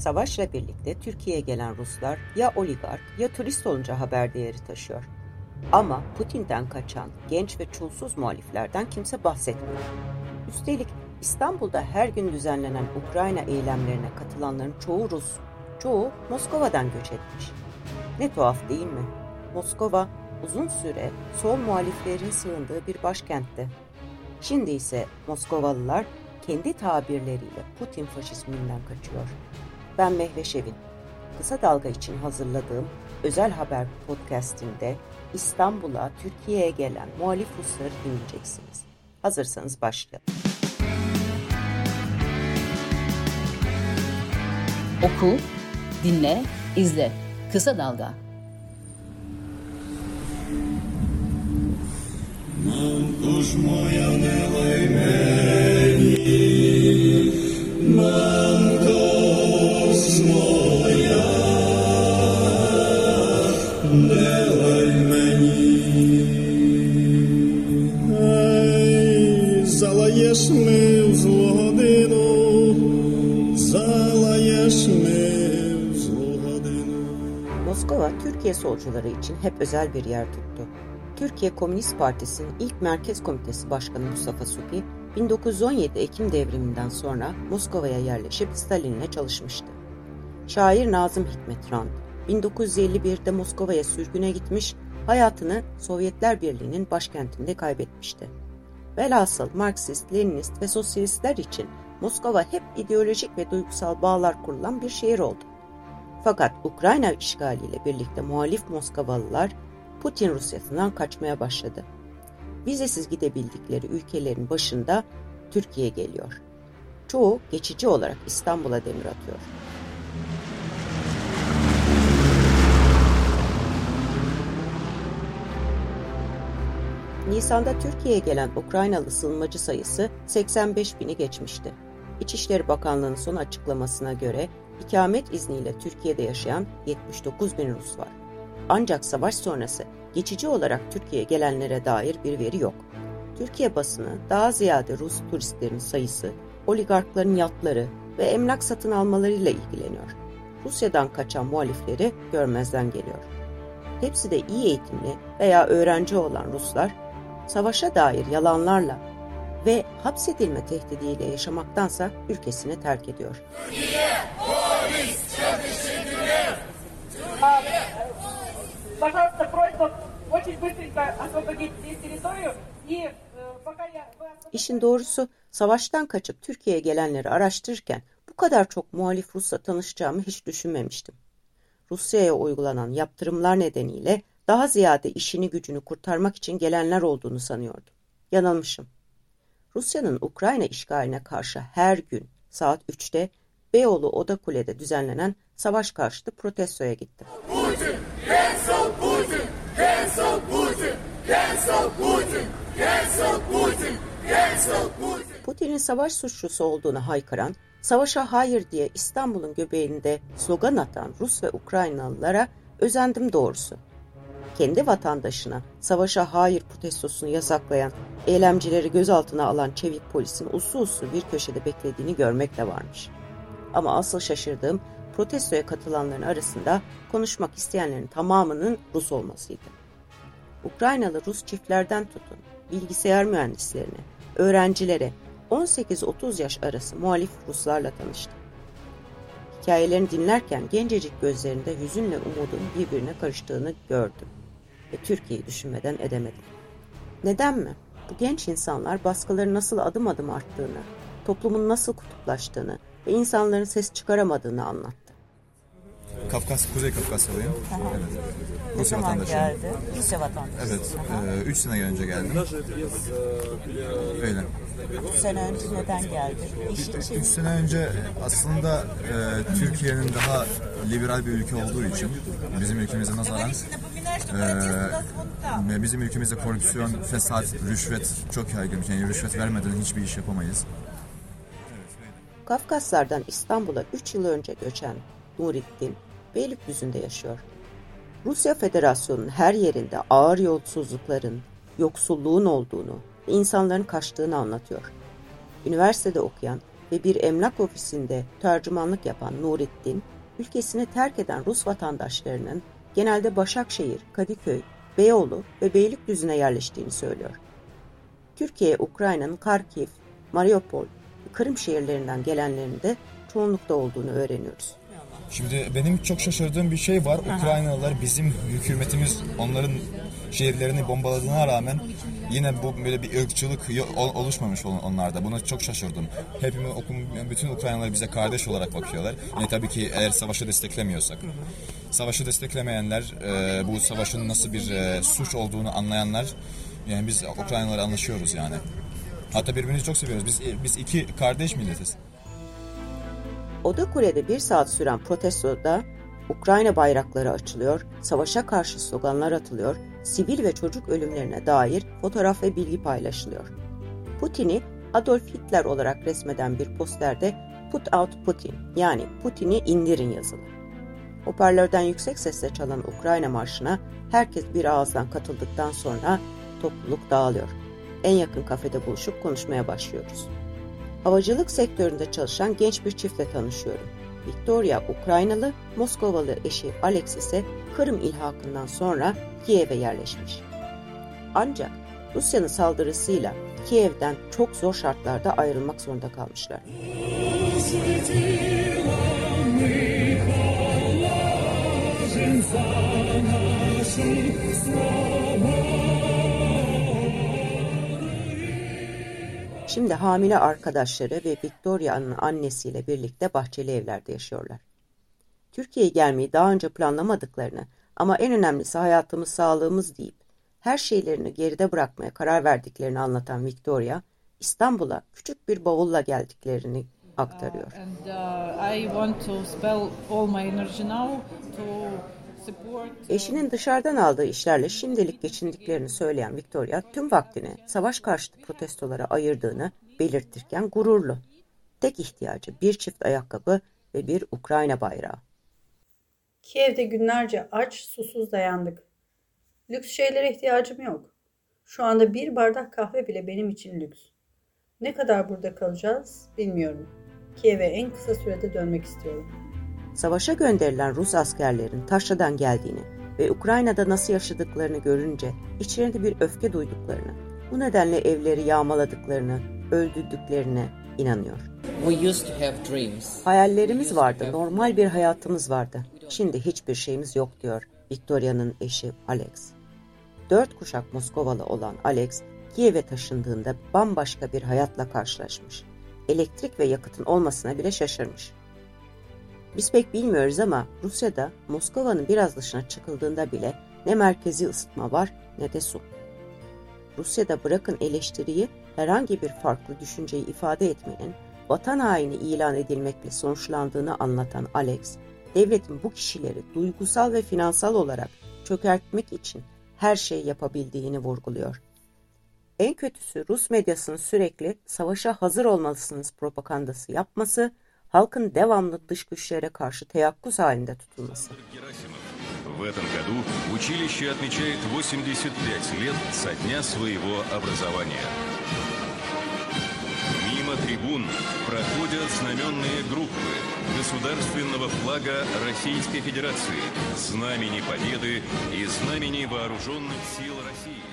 Savaşla birlikte Türkiye'ye gelen Ruslar ya oligark ya turist olunca haber değeri taşıyor. Ama Putin'den kaçan genç ve çulsuz muhaliflerden kimse bahsetmiyor. Üstelik İstanbul'da her gün düzenlenen Ukrayna eylemlerine katılanların çoğu Rus, çoğu Moskova'dan göç etmiş. Ne tuhaf değil mi? Moskova uzun süre sol muhaliflerin sığındığı bir başkentti. Şimdi ise Moskovalılar kendi tabirleriyle Putin faşizminden kaçıyor. Ben Mehveş Evin. Kısa Dalga için hazırladığım özel haber podcastinde İstanbul'a, Türkiye'ye gelen muhalif Rusları dinleyeceksiniz. Hazırsanız başlayalım. Oku, dinle, izle. Kısa Dalga. Kuş moja Moskova, Türkiye solcuları için hep özel bir yer tuttu. Türkiye Komünist Partisi'nin ilk Merkez Komitesi Başkanı Mustafa Supi, 1917 Ekim devriminden sonra Moskova'ya yerleşip Stalin'le çalışmıştı. Şair Nazım Hikmet Rand, 1951'de Moskova'ya sürgüne gitmiş, hayatını Sovyetler Birliği'nin başkentinde kaybetmişti. Velhasıl Marksist, Leninist ve sosyalistler için Moskova hep ideolojik ve duygusal bağlar kurulan bir şehir oldu. Fakat Ukrayna işgaliyle birlikte muhalif Moskovalılar Putin Rusyasından kaçmaya başladı. Vizesiz gidebildikleri ülkelerin başında Türkiye geliyor. Çoğu geçici olarak İstanbul'a demir atıyor. Nisan'da Türkiye'ye gelen Ukraynalı sığınmacı sayısı 85 bini geçmişti. İçişleri Bakanlığı'nın son açıklamasına göre ikamet izniyle Türkiye'de yaşayan 79 bin Rus var. Ancak savaş sonrası geçici olarak Türkiye'ye gelenlere dair bir veri yok. Türkiye basını daha ziyade Rus turistlerin sayısı, oligarkların yatları ve emlak satın almalarıyla ilgileniyor. Rusya'dan kaçan muhalifleri görmezden geliyor. Hepsi de iyi eğitimli veya öğrenci olan Ruslar, savaşa dair yalanlarla ve hapsedilme tehdidiyle yaşamaktansa ülkesini terk ediyor. Türkiye. Пожалуйста, просьба очень быстренько освободить здесь территорию и İşin doğrusu savaştan kaçıp Türkiye'ye gelenleri araştırırken bu kadar çok muhalif Rus'la tanışacağımı hiç düşünmemiştim. Rusya'ya uygulanan yaptırımlar nedeniyle daha ziyade işini gücünü kurtarmak için gelenler olduğunu sanıyordum. Yanılmışım. Rusya'nın Ukrayna işgaline karşı her gün saat 3'te Beyoğlu Oda Kule'de düzenlenen savaş karşıtı protestoya gittim. Putin, cancel Putin, cancel Putin, cancel Putin, cancel Putin, cancel Putin. Putin'in savaş suçlusu olduğunu haykıran, savaşa hayır diye İstanbul'un göbeğinde slogan atan Rus ve Ukraynalılara özendim doğrusu kendi vatandaşına savaşa hayır protestosunu yasaklayan, eylemcileri gözaltına alan çevik polisin uslu uslu bir köşede beklediğini görmek de varmış. Ama asıl şaşırdığım protestoya katılanların arasında konuşmak isteyenlerin tamamının Rus olmasıydı. Ukraynalı Rus çiftlerden tutun, bilgisayar mühendislerine, öğrencilere, 18-30 yaş arası muhalif Ruslarla tanıştım. Hikayelerini dinlerken gencecik gözlerinde hüzünle umudun birbirine karıştığını gördüm ve Türkiye'yi düşünmeden edemedim. Neden mi? Bu genç insanlar baskıların nasıl adım adım arttığını, toplumun nasıl kutuplaştığını ve insanların ses çıkaramadığını anlattı. Kafkas, Kuzey Kafkasyalıyım. Evet. Rusya ne vatandaşıyım. geldi? Rusya vatandaşı. Evet. 3 e, sene önce geldim. Öyle. 3 sene önce neden geldi? 3 sene önce aslında e, Türkiye'nin daha liberal bir ülke olduğu için bizim ülkemize nazaran ee, bizim ülkemizde korrupsiyon, fesat, rüşvet çok yaygın. Yani rüşvet vermeden hiçbir iş yapamayız. Kafkaslardan İstanbul'a 3 yıl önce göçen Nurettin Beylikdüzü'nde yaşıyor. Rusya Federasyonu'nun her yerinde ağır yolsuzlukların, yoksulluğun olduğunu ve insanların kaçtığını anlatıyor. Üniversitede okuyan ve bir emlak ofisinde tercümanlık yapan Nurettin, ülkesini terk eden Rus vatandaşlarının genelde Başakşehir, Kadıköy, Beyoğlu ve Beylikdüzü'ne yerleştiğini söylüyor. Türkiye, Ukrayna'nın Kharkiv, Mariupol, Kırım şehirlerinden gelenlerin de çoğunlukta olduğunu öğreniyoruz. Şimdi benim çok şaşırdığım bir şey var. Aha. Ukraynalılar bizim hükümetimiz onların şehirlerini bombaladığına rağmen yine bu böyle bir ırkçılık oluşmamış onlarda. Buna çok şaşırdım. Hepimiz bütün Ukraynalılar bize kardeş olarak bakıyorlar. Yani tabii ki eğer savaşı desteklemiyorsak. Savaşı desteklemeyenler, e, bu savaşın nasıl bir e, suç olduğunu anlayanlar yani biz Ukraynalılar anlaşıyoruz yani. Hatta birbirimizi çok seviyoruz. Biz biz iki kardeş milletiz. Oda Kule'de bir saat süren protestoda Ukrayna bayrakları açılıyor, savaşa karşı sloganlar atılıyor, sivil ve çocuk ölümlerine dair fotoğraf ve bilgi paylaşılıyor. Putin'i Adolf Hitler olarak resmeden bir posterde Put out Putin yani Putin'i indirin yazılı. Hoparlörden yüksek sesle çalan Ukrayna marşına herkes bir ağızdan katıldıktan sonra topluluk dağılıyor. En yakın kafede buluşup konuşmaya başlıyoruz. Havacılık sektöründe çalışan genç bir çiftle tanışıyorum. Victoria Ukraynalı, Moskovalı eşi Alex ise Kırım ilhakından sonra Kiev'e yerleşmiş. Ancak Rusya'nın saldırısıyla Kiev'den çok zor şartlarda ayrılmak zorunda kalmışlar. Şimdi hamile arkadaşları ve Victoria'nın annesiyle birlikte bahçeli evlerde yaşıyorlar. Türkiye'ye gelmeyi daha önce planlamadıklarını ama en önemlisi hayatımız sağlığımız deyip her şeylerini geride bırakmaya karar verdiklerini anlatan Victoria, İstanbul'a küçük bir bavulla geldiklerini aktarıyor. Uh, and, uh, I want to spell all my energy now to Eşinin dışarıdan aldığı işlerle şimdilik geçindiklerini söyleyen Victoria tüm vaktini savaş karşıtı protestolara ayırdığını belirtirken gururlu. Tek ihtiyacı bir çift ayakkabı ve bir Ukrayna bayrağı. Kiev'de günlerce aç, susuz dayandık. Lüks şeylere ihtiyacım yok. Şu anda bir bardak kahve bile benim için lüks. Ne kadar burada kalacağız bilmiyorum. Kiev'e en kısa sürede dönmek istiyorum savaşa gönderilen Rus askerlerin Taşra'dan geldiğini ve Ukrayna'da nasıl yaşadıklarını görünce içlerinde bir öfke duyduklarını, bu nedenle evleri yağmaladıklarını, öldürdüklerine inanıyor. Hayallerimiz vardı, normal bir hayatımız vardı. Şimdi hiçbir şeyimiz yok diyor Victoria'nın eşi Alex. Dört kuşak Moskovalı olan Alex, Kiev'e taşındığında bambaşka bir hayatla karşılaşmış. Elektrik ve yakıtın olmasına bile şaşırmış. Biz pek bilmiyoruz ama Rusya'da Moskova'nın biraz dışına çıkıldığında bile ne merkezi ısıtma var ne de su. Rusya'da bırakın eleştiriyi herhangi bir farklı düşünceyi ifade etmenin vatan haini ilan edilmekle sonuçlandığını anlatan Alex, devletin bu kişileri duygusal ve finansal olarak çökertmek için her şeyi yapabildiğini vurguluyor. En kötüsü Rus medyasının sürekli savaşa hazır olmalısınız propagandası yapması halkın devamlı dış güçlere karşı teyakkuz halinde tutulması. В этом году училище отмечает 85 лет со дня своего образования. Мимо трибун проходят знаменные группы государственного флага Российской Федерации, знамени Победы и знамени Вооруженных сил России.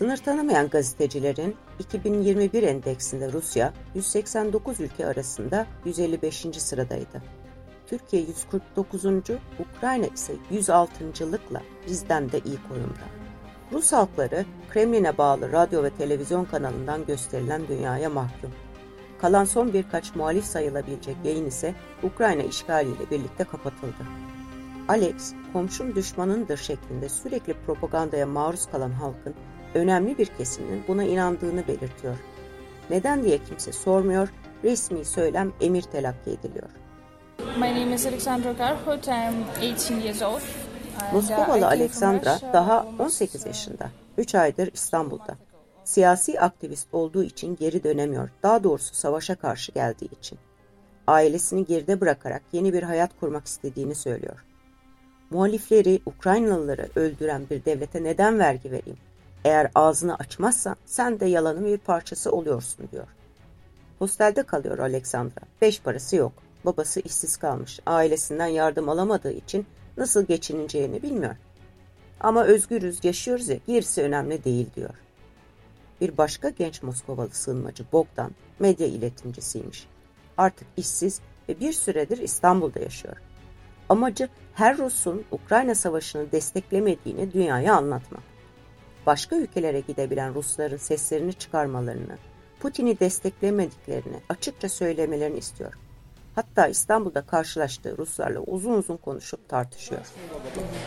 Sınır tanımayan gazetecilerin 2021 endeksinde Rusya 189 ülke arasında 155. sıradaydı. Türkiye 149. Ukrayna ise 106.lıkla bizden de iyi konumda. Rus halkları Kremlin'e bağlı radyo ve televizyon kanalından gösterilen dünyaya mahkum. Kalan son birkaç muhalif sayılabilecek yayın ise Ukrayna işgaliyle birlikte kapatıldı. Alex, komşum düşmanındır şeklinde sürekli propagandaya maruz kalan halkın önemli bir kesiminin buna inandığını belirtiyor. Neden diye kimse sormuyor, resmi söylem emir telakki ediliyor. My name is Alexandra Garhut, I'm 18 years old. Moskovalı Alexandra daha 18 yaşında, 3 aydır İstanbul'da. Siyasi aktivist olduğu için geri dönemiyor, daha doğrusu savaşa karşı geldiği için. Ailesini geride bırakarak yeni bir hayat kurmak istediğini söylüyor. Muhalifleri, Ukraynalıları öldüren bir devlete neden vergi vereyim? Eğer ağzını açmazsan sen de yalanın bir parçası oluyorsun diyor. Hostelde kalıyor Alexandra. Beş parası yok. Babası işsiz kalmış. Ailesinden yardım alamadığı için nasıl geçineceğini bilmiyor. Ama özgürüz, yaşıyoruz ya gerisi önemli değil diyor. Bir başka genç Moskovalı sığınmacı Bogdan medya iletimcisiymiş. Artık işsiz ve bir süredir İstanbul'da yaşıyor. Amacı her Rus'un Ukrayna Savaşı'nı desteklemediğini dünyaya anlatmak. Başka ülkelere gidebilen Rusların seslerini çıkarmalarını, Putin'i desteklemediklerini açıkça söylemelerini istiyor. Hatta İstanbul'da karşılaştığı Ruslarla uzun uzun konuşup tartışıyor.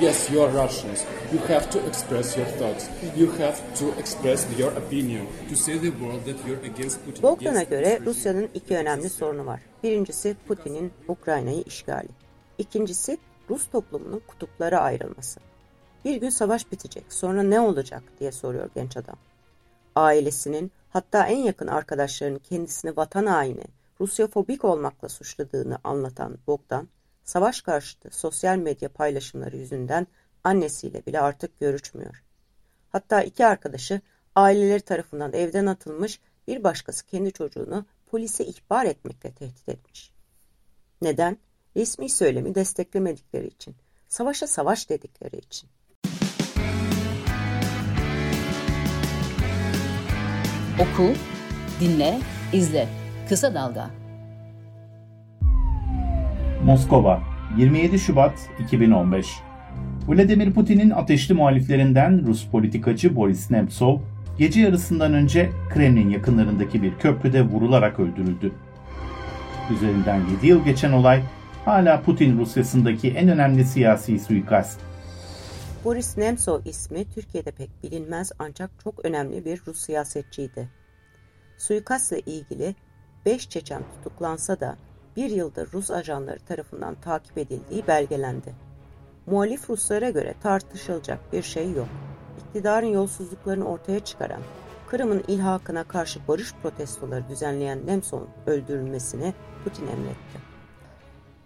Yes, you are Russians. You have to express your thoughts. You have to express your opinion. To say the world that you're against Putin. Bogdan'a göre Rusya'nın iki önemli sorunu var. Birincisi Putin'in Ukrayna'yı işgali. İkincisi Rus toplumunun kutuplara ayrılması. Bir gün savaş bitecek, sonra ne olacak diye soruyor genç adam. Ailesinin, hatta en yakın arkadaşlarının kendisini vatan haini, Rusyafobik olmakla suçladığını anlatan Bogdan, savaş karşıtı sosyal medya paylaşımları yüzünden annesiyle bile artık görüşmüyor. Hatta iki arkadaşı aileleri tarafından evden atılmış, bir başkası kendi çocuğunu polise ihbar etmekle tehdit etmiş. Neden? Resmi söylemi desteklemedikleri için, savaşa savaş dedikleri için. Oku, dinle, izle. Kısa Dalga. Moskova, 27 Şubat 2015. Vladimir Putin'in ateşli muhaliflerinden Rus politikacı Boris Nemtsov, gece yarısından önce Kremlin yakınlarındaki bir köprüde vurularak öldürüldü. Üzerinden 7 yıl geçen olay hala Putin Rusyasındaki en önemli siyasi suikast. Boris Nemtsov ismi Türkiye'de pek bilinmez ancak çok önemli bir Rus siyasetçiydi. Suikastla ilgili 5 Çeçen tutuklansa da bir yıldır Rus ajanları tarafından takip edildiği belgelendi. Muhalif Ruslara göre tartışılacak bir şey yok. İktidarın yolsuzluklarını ortaya çıkaran, Kırım'ın ilhakına karşı barış protestoları düzenleyen Nemtsov'un öldürülmesini Putin emretti.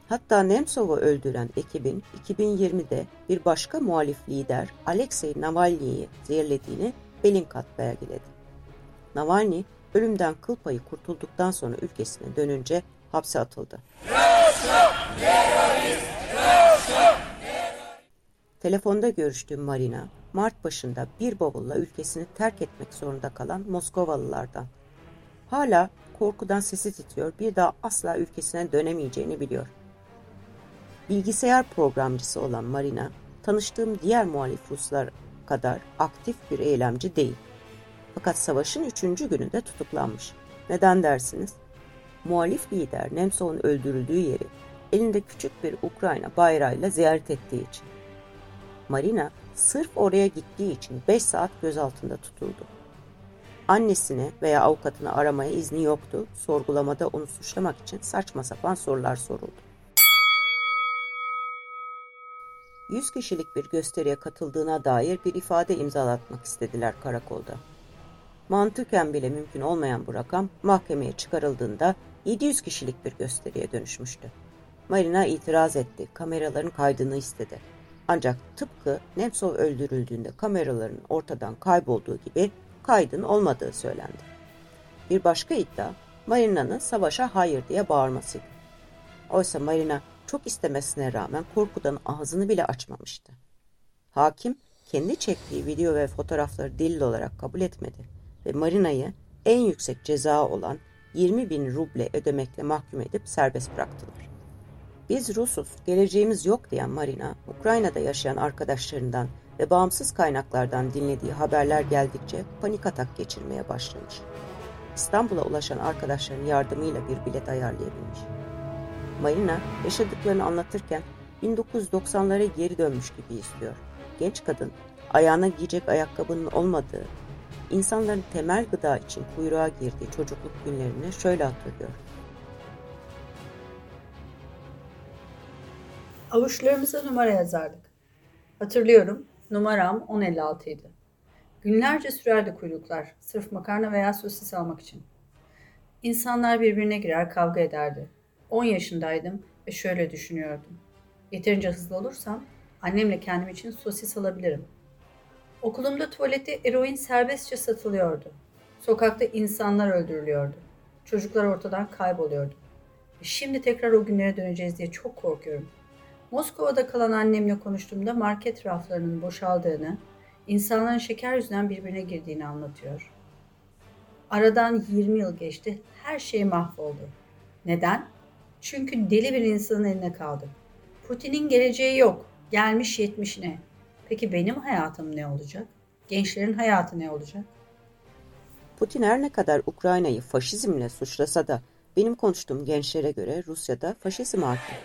Hatta Nemtsov'u öldüren ekibin 2020'de bir başka muhalif lider Alexei Navalny'yi zehirlediğini Bellingcat belgeledi. Navalny ölümden kıl payı kurtulduktan sonra ülkesine dönünce hapse atıldı. Telefonda görüştüğüm Marina, Mart başında bir bavulla ülkesini terk etmek zorunda kalan Moskovalılardan. Hala korkudan sesi titriyor, bir daha asla ülkesine dönemeyeceğini biliyor. Bilgisayar programcısı olan Marina, tanıştığım diğer muhalif Ruslar kadar aktif bir eylemci değil. Fakat savaşın üçüncü gününde tutuklanmış. Neden dersiniz? Muhalif lider Nemtsov'un öldürüldüğü yeri elinde küçük bir Ukrayna bayrağıyla ziyaret ettiği için. Marina sırf oraya gittiği için 5 saat gözaltında tutuldu. Annesini veya avukatını aramaya izni yoktu. Sorgulamada onu suçlamak için saçma sapan sorular soruldu. 100 kişilik bir gösteriye katıldığına dair bir ifade imzalatmak istediler karakolda. Mantıken bile mümkün olmayan bu rakam mahkemeye çıkarıldığında 700 kişilik bir gösteriye dönüşmüştü. Marina itiraz etti, kameraların kaydını istedi. Ancak tıpkı Nemtsov öldürüldüğünde kameraların ortadan kaybolduğu gibi kaydın olmadığı söylendi. Bir başka iddia Marina'nın savaşa hayır diye bağırmasıydı. Oysa Marina çok istemesine rağmen korkudan ağzını bile açmamıştı. Hakim kendi çektiği video ve fotoğrafları delil olarak kabul etmedi ve Marina'yı en yüksek ceza olan 20 bin ruble ödemekle mahkum edip serbest bıraktılar. Biz Rusuz, geleceğimiz yok diyen Marina, Ukrayna'da yaşayan arkadaşlarından ve bağımsız kaynaklardan dinlediği haberler geldikçe panik atak geçirmeye başlamış. İstanbul'a ulaşan arkadaşların yardımıyla bir bilet ayarlayabilmiş. Marina yaşadıklarını anlatırken 1990'lara geri dönmüş gibi istiyor. Genç kadın ayağına giyecek ayakkabının olmadığı, insanların temel gıda için kuyruğa girdiği çocukluk günlerini şöyle hatırlıyor. Avuçlarımıza numara yazardık. Hatırlıyorum, numaram 1056 idi. Günlerce sürerdi kuyruklar, sırf makarna veya sosis almak için. İnsanlar birbirine girer, kavga ederdi. 10 yaşındaydım ve şöyle düşünüyordum. Yeterince hızlı olursam annemle kendim için sosis alabilirim. Okulumda tuvalette eroin serbestçe satılıyordu. Sokakta insanlar öldürülüyordu. Çocuklar ortadan kayboluyordu. Şimdi tekrar o günlere döneceğiz diye çok korkuyorum. Moskova'da kalan annemle konuştuğumda market raflarının boşaldığını, insanların şeker yüzünden birbirine girdiğini anlatıyor. Aradan 20 yıl geçti, her şey mahvoldu. Neden? Çünkü deli bir insanın eline kaldı. Putin'in geleceği yok, gelmiş yetmişine. Peki benim hayatım ne olacak? Gençlerin hayatı ne olacak? Putin her ne kadar Ukrayna'yı faşizmle suçlasa da benim konuştuğum gençlere göre Rusya'da faşizm hakim.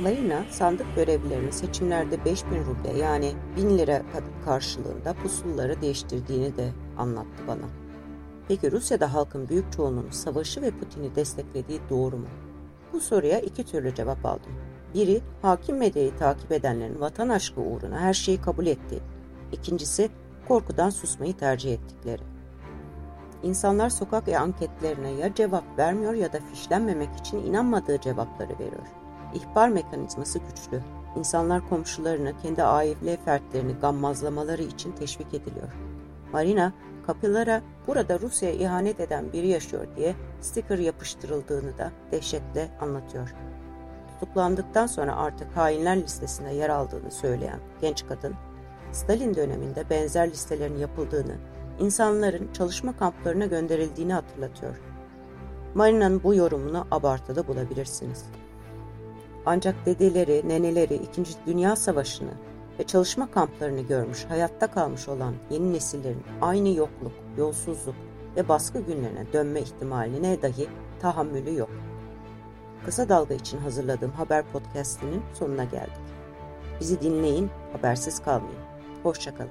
Marina sandık görevlilerinin seçimlerde 5000 ruble yani 1000 lira karşılığında pusulları değiştirdiğini de anlattı bana. Peki Rusya'da halkın büyük çoğunluğunun savaşı ve Putin'i desteklediği doğru mu? Bu soruya iki türlü cevap aldım. Biri, hakim medyayı takip edenlerin vatan aşkı uğruna her şeyi kabul ettiği. İkincisi, korkudan susmayı tercih ettikleri. İnsanlar sokak anketlerine ya cevap vermiyor ya da fişlenmemek için inanmadığı cevapları veriyor. İhbar mekanizması güçlü. İnsanlar komşularını, kendi aile fertlerini gammazlamaları için teşvik ediliyor. Marina, kapılara burada Rusya'ya ihanet eden biri yaşıyor diye sticker yapıştırıldığını da dehşetle anlatıyor. Tutuklandıktan sonra artık hainler listesinde yer aldığını söyleyen genç kadın, Stalin döneminde benzer listelerin yapıldığını, insanların çalışma kamplarına gönderildiğini hatırlatıyor. Marina'nın bu yorumunu abartıda bulabilirsiniz. Ancak dedeleri, neneleri 2. Dünya Savaşı'nı ve çalışma kamplarını görmüş, hayatta kalmış olan yeni nesillerin aynı yokluk, yolsuzluk ve baskı günlerine dönme ihtimaline dahi tahammülü yok. Kısa Dalga için hazırladığım haber podcastinin sonuna geldik. Bizi dinleyin, habersiz kalmayın. Hoşçakalın.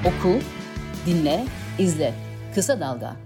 Oku, dinle, izle. Kısa Dalga